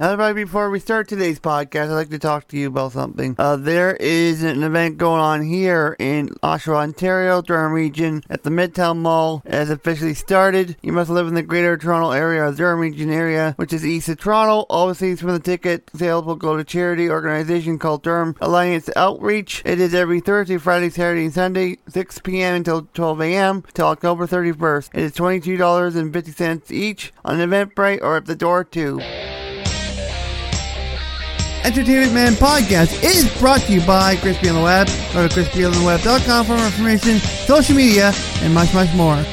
Everybody, before we start today's podcast, I'd like to talk to you about something. Uh, there is an event going on here in Oshawa, Ontario, Durham region, at the Midtown Mall. It has officially started. You must live in the Greater Toronto area or Durham region area, which is east of Toronto. All proceeds from the ticket sales will go to charity organization called Durham Alliance Outreach. It is every Thursday, Friday, Saturday, and Sunday, 6 p.m. until 12 a.m. till October 31st. It is $22.50 each on Eventbrite or at the door too. Entertainment Man Podcast is brought to you by Crispy on the Web. Go to crispyontheweb.com for more information, social media, and much, much more.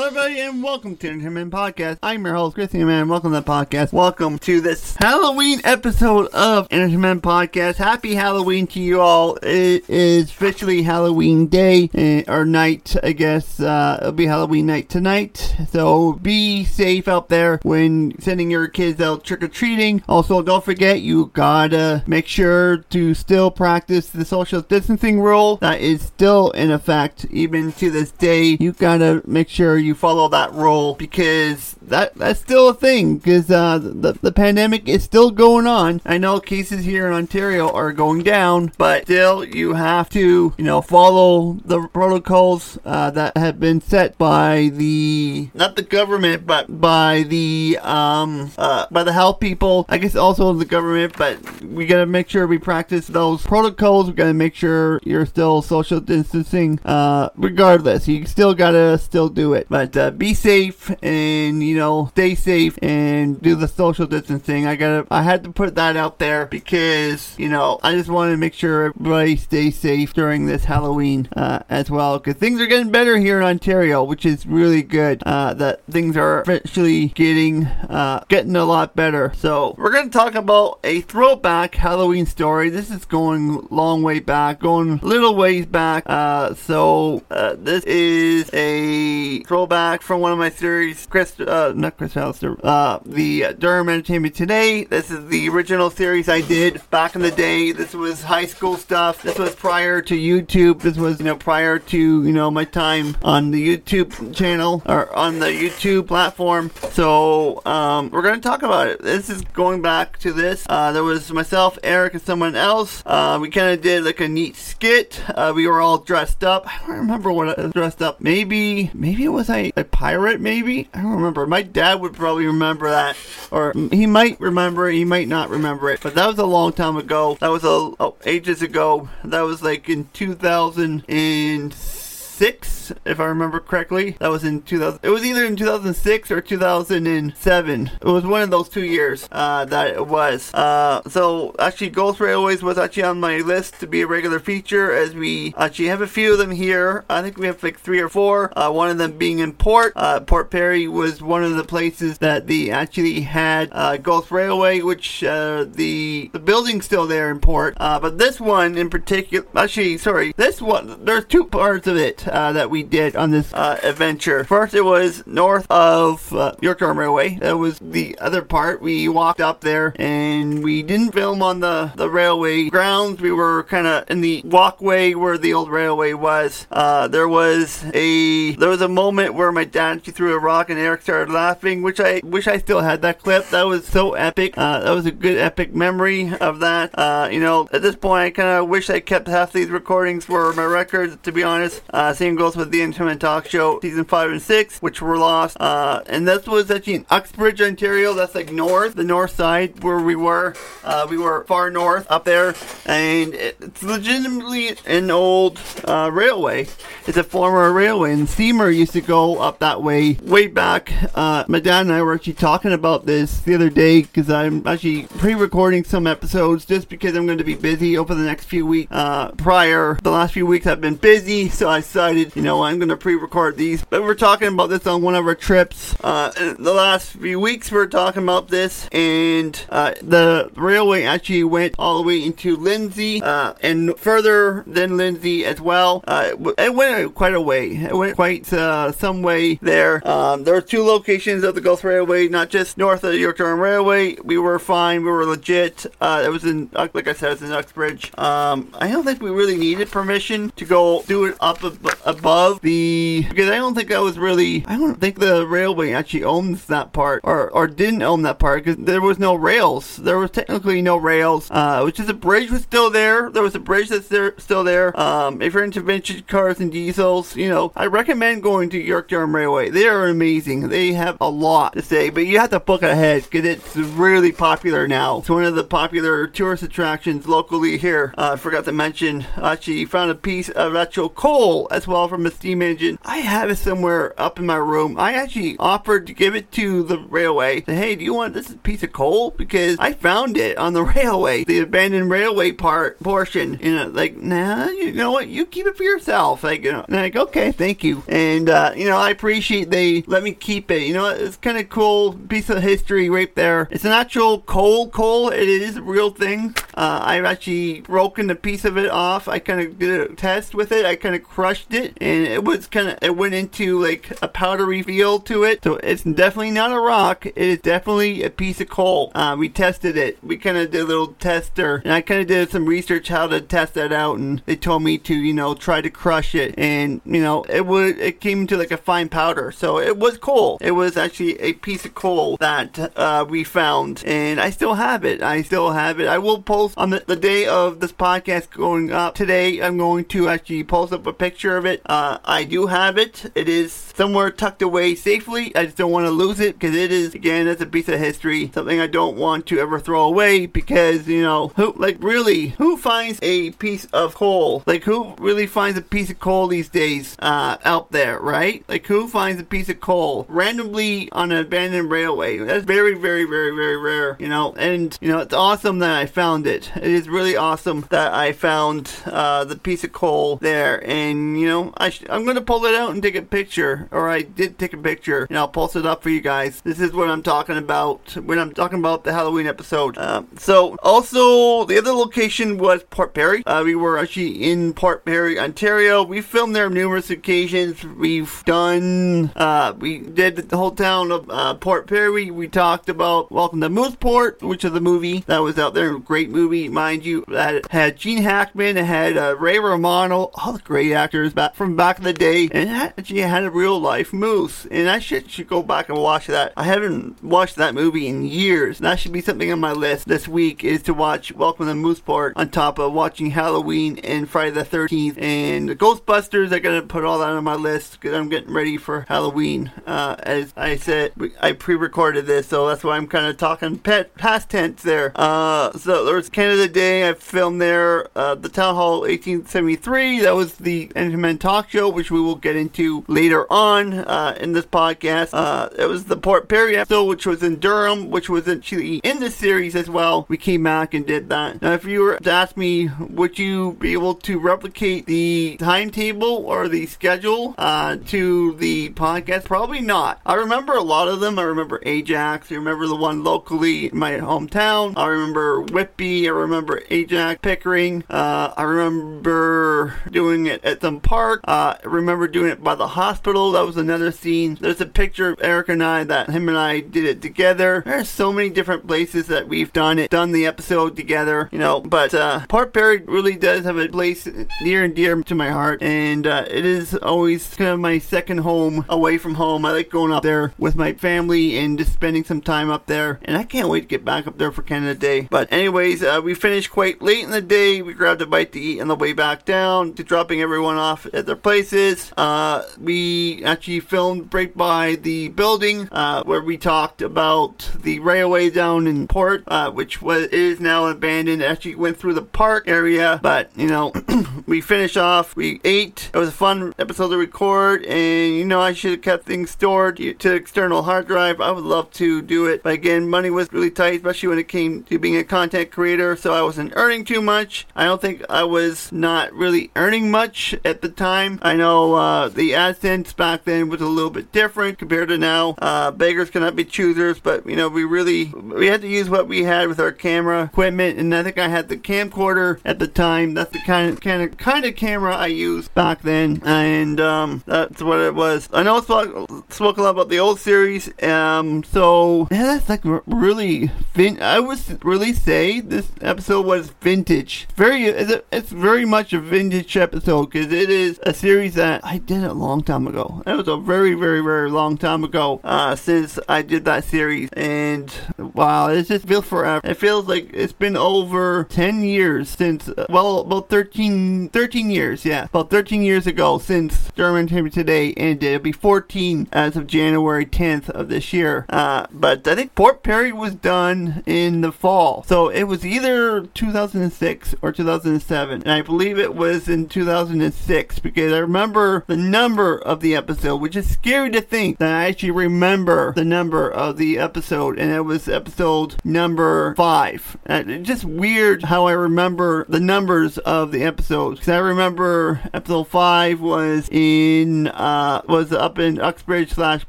Hello, everybody, and welcome to the Entertainment Podcast. I'm your host, Crispy Man. Welcome to the podcast. Welcome to this Halloween episode of Entertainment Podcast. Happy Halloween to you all. It is officially Halloween day, eh, or night, I guess. Uh, it'll be Halloween night tonight. So be safe out there when sending your kids out trick or treating. Also, don't forget, you gotta make sure to still practice the social distancing rule that is still in effect even to this day. You gotta make sure you follow that rule because that that's still a thing because uh, the, the pandemic is still going on. I know cases here in Ontario are going down, but still you have to you know follow the protocols uh, that have been set by the not the government but by the um uh, by the health people. I guess also the government, but we gotta make sure we practice those protocols. We gotta make sure you're still social distancing. Uh, regardless, you still gotta still do it. But uh, be safe and you know stay safe and do the social distancing. I gotta I had to put that out there because you know I just wanted to make sure everybody stays safe during this Halloween uh, as well because things are getting better here in Ontario, which is really good. Uh, that things are officially getting uh, getting a lot better. So we're gonna talk about a throwback Halloween story. This is going long way back, going little ways back. Uh, so uh, this is a throwback from one of my series, Chris, uh, not Chris Hallister, uh, the Durham Entertainment Today. This is the original series I did back in the day. This was high school stuff. This was prior to YouTube. This was, you know, prior to, you know, my time on the YouTube channel or on the YouTube platform. So, um, we're going to talk about it. This is going back to this. Uh, there was myself, Eric, and someone else. Uh, we kind of did like a neat skit. Uh, we were all dressed up. I don't remember what I was dressed up. Maybe, maybe it was a, a pirate, maybe? I don't remember. My dad would probably remember that. Or he might remember he might not remember it. But that was a long time ago. That was a oh, ages ago. That was like in 2006, if I remember correctly. That was in 2000. It was either in 2006 or 2007. It was one of those two years uh, that it was. Uh, so actually, Ghost Railways was actually on my list to be a regular feature, as we actually have a few of them here. I think we have like three or four. Uh, one of them being in Port. Uh, Port Perry was one of the places that they actually had uh, Ghost Railway, which uh, the the building's still there in Port. But this one in particular, actually, sorry, this one there's two parts of it uh, that we did on this uh, adventure. First, it was north of uh, York Railway. That was the other part. We walked up there and we didn't film on the, the railway grounds. We were kind of in the walkway where the old railway was. Uh, there was a there was a moment where my dad actually threw a rock and Eric started laughing, which I wish I still had that clip. That was so epic. Uh, that was a good epic memory of that. Uh, you know, at this point, I kind of wish I kept half these recordings for my records. To be honest, uh, same goes with the Intimate Talk Show season five and six, which were lost. Uh, and this was actually in Uxbridge, Ontario. That's like north, the north side where we were. Uh, we were far north up there, and it's legitimately an old uh, railway. It's a former railway, and steamer used to go up that way way back. Uh, my dad and I were actually talking about this the other day because I'm actually pre-recording some episodes just because I'm going to be busy over the next few weeks. Uh, prior, the last few weeks I've been busy, so I you know, I'm going to pre-record these. But we're talking about this on one of our trips. Uh, the last few weeks we are talking about this, and uh, the railway actually went all the way into Lindsay uh, and further than Lindsay as well. Uh, it went quite a way. It went quite uh, some way there. Um, there were two locations of the Gulf Railway, not just north of the York Durham Railway. We were fine. We were legit. Uh, it was in, like I said, it was in Uxbridge. Um, I don't think we really needed permission to go do it up above the because I don't think that was really I don't think the railway actually owns that part or or didn't own that part because there was no rails. There was technically no rails. Uh, which is a bridge was still there. There was a bridge that's there still there. Um, if you're into vintage cars and diesels, you know I recommend going to York Durham Railway. They are amazing. They have a lot to say, but you have to book ahead because it's really popular now. It's one of the popular tourist attractions locally here. Uh, I forgot to mention, actually found a piece of actual coal as well from a steam engine. I have it somewhere up in my room. I actually offered to give it to the railway. Hey, do you want this piece of coal? Because I found it on the railway, the abandoned railway part portion. You know, like, nah, you know what? You keep it for yourself. Like, you know, like, okay, thank you. And uh, you know, I appreciate they let me keep it. You know, it's kind of cool piece of history right there. It's an actual coal coal. It is a real thing. Uh, I've actually broken a piece of it off. I kind of did a test with it. I kind of crushed it, and it was kind of it went into like a powdery feel to it. So it's definitely not a rock. It is definitely a piece of coal. Uh, we tested it. We kind of did a little tester, and I kind of did some research how to test that out, and they told me to you know try to crush it, and you know it would it came to like a fine powder. So it was coal. It was actually a piece of coal that uh, we found, and I still have it. I still have it. I will post on the, the day of this podcast going up today. I'm going to actually post up a picture of it. Uh, I do have it. It is somewhere tucked away safely. I just don't want to lose it because it is again it's a piece of history, something I don't want to ever throw away because you know who like really who finds a piece of coal? Like who really finds a piece of coal these days uh, out there, right? Like who finds a piece of coal randomly on an abandoned railway? That's very very very very rare, you know. And you know it's awesome that I found it. It is really awesome that I found uh, the piece of coal there, and you know I sh- I'm gonna pull it out and take a picture, or I did take a picture, and I'll post it up for you guys. This is what I'm talking about when I'm talking about the Halloween episode. Uh, so also the other location was Port Perry. Uh, we were actually in Port Perry, Ontario. We filmed there numerous occasions. We've done uh, we did the whole town of uh, Port Perry. We talked about Welcome to Mooseport, which is a movie that was out there. Great movie, mind you. That had Gene Hackman, it had uh, Ray Romano, all the great actors back from back in the day, and it actually had a real life moose. And I should should go back and watch that. I haven't watched that movie in years. That should be something on my list this week is to watch Welcome to the Mooseport on top of watching Halloween and Friday the 13th and the Ghostbusters. I'm gonna put all that on my list because I'm getting ready for Halloween. Uh, as I said, I pre-recorded this, so that's why I'm kind of talking pet, past tense there. Uh, so there was Canada Day. I filmed there. Uh, the Town Hall 1873. That was the Talk Show, which we will get into later on uh, in this podcast. Uh, it was the Port Perry episode, which was in Durham, which was actually in the series as well. We came back and did that. Now, if you were to ask me, would you be able to replicate the timetable or the schedule uh, to the podcast? Probably not. I remember a lot of them. I remember Ajax. I remember the one locally in my hometown. I remember Whitby. I remember Ajax Pickering. Uh, I remember doing it at some park. Uh, I remember doing it by the hospital. That was another scene. There's a picture of Eric and I that him and I did it together. There's so many different places that we've done it, done the episode together, you know. But uh, Port Perry really does have a place near and dear to my heart, and uh, it is always kind of my second home away from home. I like going up there with my family and just spending some time up there, and I can't wait to get back up there for Canada Day. But anyways, uh, we finished quite late in the day. We grabbed a bite to eat on the way back down to dropping everyone off at their places. Uh, we actually filmed right by the building uh, where we talked about the railway down in Port, uh, which was is now abandoned. Actually went through the park area, but you know, we finished off. We ate. It was a fun episode to record, and you know, I should have kept things stored to external hard drive. I would love to do it, but again, money was really tight, especially when it came to being a content creator. So I wasn't earning too much. I don't think I was not really earning much at the time. I know uh, the AdSense back then was a little bit different compared to now. Uh, beggars cannot be choosers, but you know, we really we had to use what we had with our camera equipment, and I think I had the camcorder at the time. That's the kind of kind of kind of camera I used back then, and um, that's what it was. I know I spoke, spoke a lot about the old series, um, so yeah, that's like really. Fin- I would really say this episode was vintage. Very, it's very much a vintage episode because it is a series that I did a long time ago. It was a very, very, very long time ago uh, since I did that series, and wow, it just feels forever. It feels like it's been over 10 years since, uh, well, about 13, 13 years, yeah, about 13 years ago since Durham Entertainment Today ended. It'll be 14 as of January 10th of this year. Uh, but I think Port Perry was done in the fall, so it was either 2006 or 2007, and I believe it was in 2006 because I remember the number of the episode, which is scary to think that I actually remember the number of the episode, and it was episode number five. And it's just weird how I remember the numbers of the episodes because I remember episode five was in uh, was up in Uxbridge slash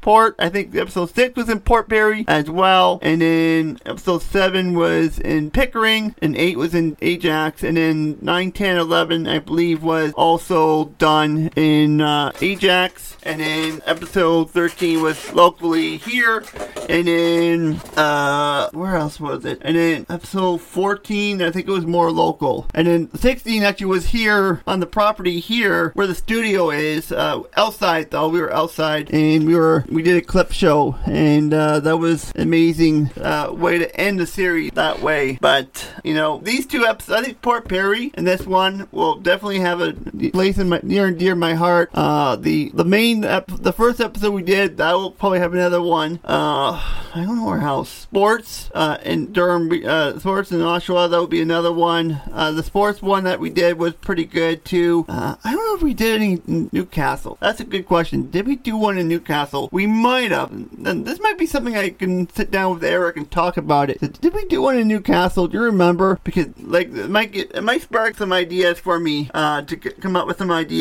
Port. I think episode six was in Port Perry as well, and then episode seven was in Pickering, and eight was in Ajax, and then 9, 10, 11, I believe was also done in uh, Ajax, and then episode 13 was locally here, and then uh, where else was it? And then episode 14, I think it was more local, and then 16 actually was here on the property here where the studio is. Uh, outside though, we were outside, and we were we did a clip show, and uh, that was amazing uh, way to end the series that way. But you know, these two episodes, I think Port Perry and this one will definitely have a place in my near and dear my heart. Uh, the the main ep- the first episode we did that will probably have another one. Uh, I don't know where else sports uh, in Durham, uh, sports in Oshawa that would be another one. Uh, the sports one that we did was pretty good too. Uh, I don't know if we did any in Newcastle. That's a good question. Did we do one in Newcastle? We might have. And this might be something I can sit down with Eric and talk about it. Did we do one in Newcastle? Do you remember? Because like it might get, it might spark some ideas for me uh, to come up with some ideas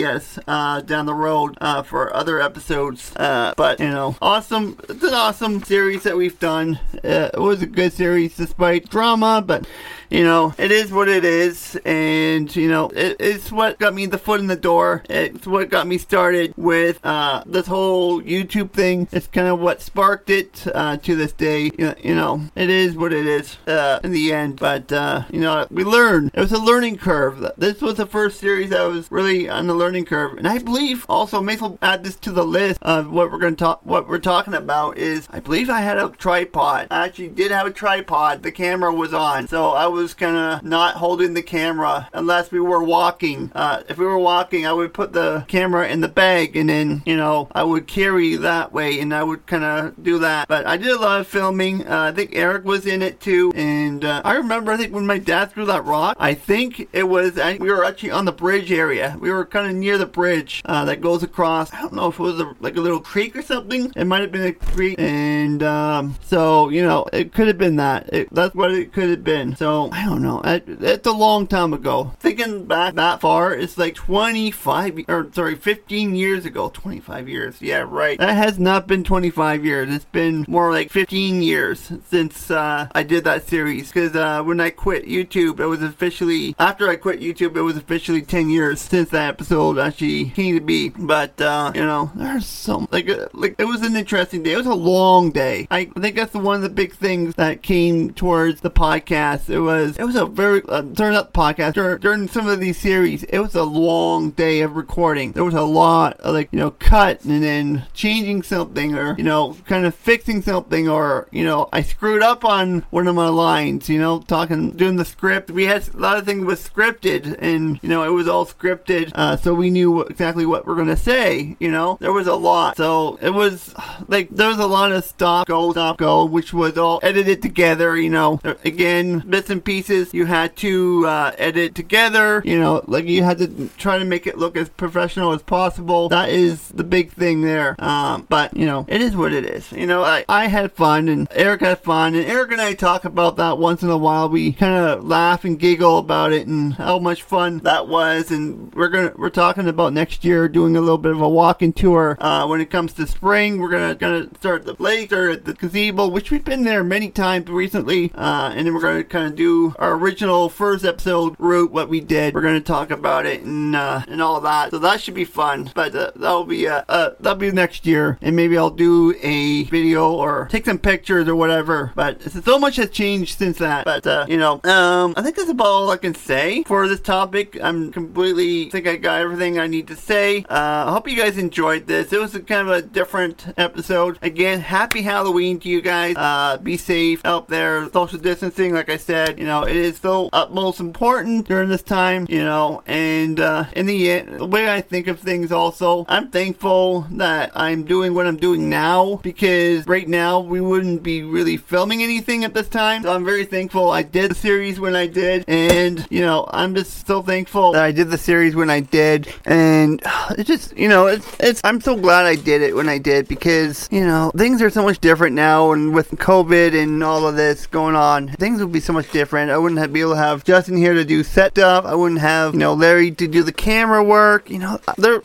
uh, down the road uh, for other episodes. Uh, but you know, awesome. It's an awesome series that we've done. Uh, it was a good series despite drama, but you know, it is what it is, and you know, it, it's what got me the foot in the door. It's what got me started with uh, this whole YouTube thing. It's kind of what sparked it uh, to this day. You know, it is what it is uh, in the end. But uh, you know, we learned. It was a learning curve. This was the first series that was really on the learning curve, and I believe also we'll add this to the list of what we're going to talk. What we're talking about is, I believe I had a tripod. I actually did have a tripod. The camera was on, so I was was kind of not holding the camera unless we were walking. Uh, if we were walking, I would put the camera in the bag and then, you know, I would carry that way and I would kind of do that. But I did a lot of filming. Uh, I think Eric was in it too. And uh, I remember, I think when my dad threw that rock, I think it was, I, we were actually on the bridge area. We were kind of near the bridge uh, that goes across. I don't know if it was a, like a little creek or something. It might have been a creek. And um, so, you know, it could have been that. It, that's what it could have been. So I don't know. It's a long time ago. Thinking back that far, it's like 25 or sorry, 15 years ago. 25 years. Yeah, right. That has not been 25 years. It's been more like 15 years since uh, I did that series. Because uh, when I quit YouTube, it was officially after I quit YouTube, it was officially 10 years since that episode actually came to be. But uh, you know, there's some like uh, like it was an interesting day. It was a long day. I think that's one of the big things that came towards the podcast. It was was it was a very uh, during that podcast during, during some of these series. It was a long day of recording. There was a lot of like you know cut and then changing something or you know kind of fixing something or you know I screwed up on one of my lines. You know talking doing the script. We had a lot of things was scripted and you know it was all scripted, uh, so we knew exactly what we're gonna say. You know there was a lot, so it was like there was a lot of stop go stop go, which was all edited together. You know again bits and pieces you had to uh, edit together. You know, like you had to try to make it look as professional as possible. That is the big thing there. Um, but you know, it is what it is. You know, I, I had fun and Eric had fun, and Eric and I talk about that once in a while. We kind of laugh and giggle about it and how much fun that was. And we're gonna we're talking about next year doing a little bit of a walking tour. Uh, when it comes to spring, we're gonna gonna start the lake or at the gazebo, which we've been there many times recently. Uh, and then we're gonna kind of do our original first episode route, what we did. We're going to talk about it and uh, and all that. So that should be fun. But uh, that'll be uh, uh, that'll be next year, and maybe I'll do a video or take some pictures or whatever. But so much has changed since that. But uh, you know, um, I think that's about all I can say for this topic. I'm completely think I got everything I need to say. Uh, I hope you guys enjoyed this. It was a kind of a different episode. Again, happy Halloween to you guys. Uh, be safe out there. Social distancing, like I said, you know, it is still utmost important during this time, you know, and uh, in the end, the way I think of things also, I'm thankful that I'm doing what I'm doing now because right now we wouldn't be really filming anything at this time. So I'm very thankful I did the series when I did, and you know, I'm just so thankful that I did the series when I did, and it's just, you know, it's, it's, I'm so glad I did it when I did because, you know, things are so much different now, and with COVID and all of this going on, things would be so much different. I wouldn't have, be able to have Justin here to do set stuff. I wouldn't have, you know, Larry to do the camera work. You know,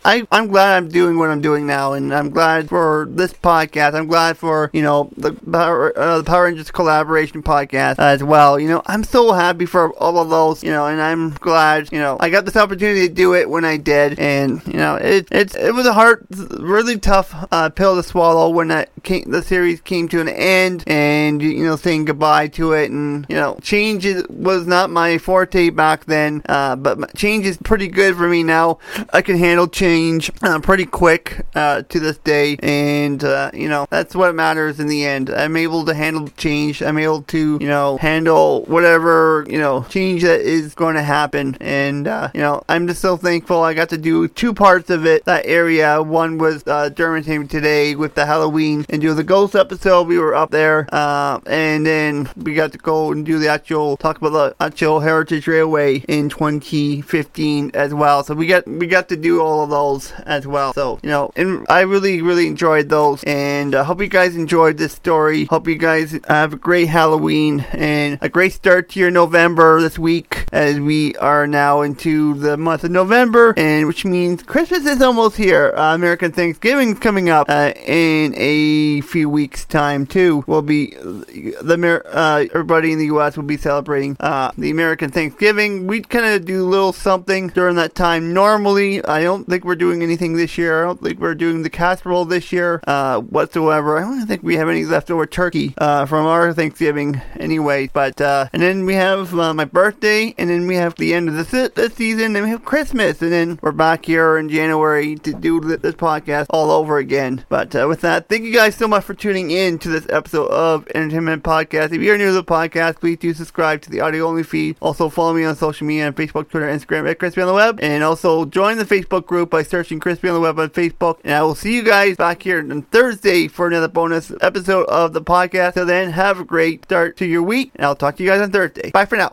I, I'm glad I'm doing what I'm doing now, and I'm glad for this podcast. I'm glad for, you know, the Power, uh, the Power Rangers collaboration podcast as well. You know, I'm so happy for all of those, you know, and I'm glad, you know, I got this opportunity to do it when I did, and, you know, it, it's, it was a hard, really tough uh, pill to swallow when that came, the series came to an end, and, you know, saying goodbye to it, and, you know, change was not my forte back then, uh, but change is pretty good for me now. I can handle change uh, pretty quick uh, to this day, and, uh, you know, that's what matters in the end. I'm able to handle change. I'm able to, you know, handle whatever, you know, change that is going to happen. And, uh, you know, I'm just so thankful I got to do two parts of it, that area. One was uh, Dermantown today with the Halloween and do the ghost episode. We were up there. Uh, and then we got to go and do the actual, talk about the actual Heritage Railway in 2015 as well. So we got, we got to do all of those as well. So, you know, and I really, really enjoyed those. And I uh, hope you guys enjoyed this story. Hope you guys have a great Halloween and a great start to your November this week as we are now into the month of November, and which means Christmas is almost here. Uh, American Thanksgiving's coming up uh, in a few weeks' time too. We'll be the uh, everybody in the U.S. will be celebrating uh, the American Thanksgiving. We kind of do a little something during that time. Normally, I don't think we're doing anything this year. I don't think we're doing the casserole this year uh, whatsoever. I don't think we have any leftover turkey uh, from our Thanksgiving anyway. But uh, and then we have uh, my birthday, and then we have the end of the this season, and we have Christmas, and then we're back here in January to do this podcast all over again. But uh, with that, thank you guys so much for tuning in to this episode of Entertainment Podcast. If you're new to the podcast, please do subscribe to the audio only feed. Also follow me on social media on Facebook, Twitter, Instagram at Crispy on the Web, and also join the Facebook group by searching Crispy on the Web on Facebook. And I will see you guys back here on Thursday for another bonus episode of the podcast. Till then, have a great start to your week, and I'll talk to you guys on Thursday. Bye for now.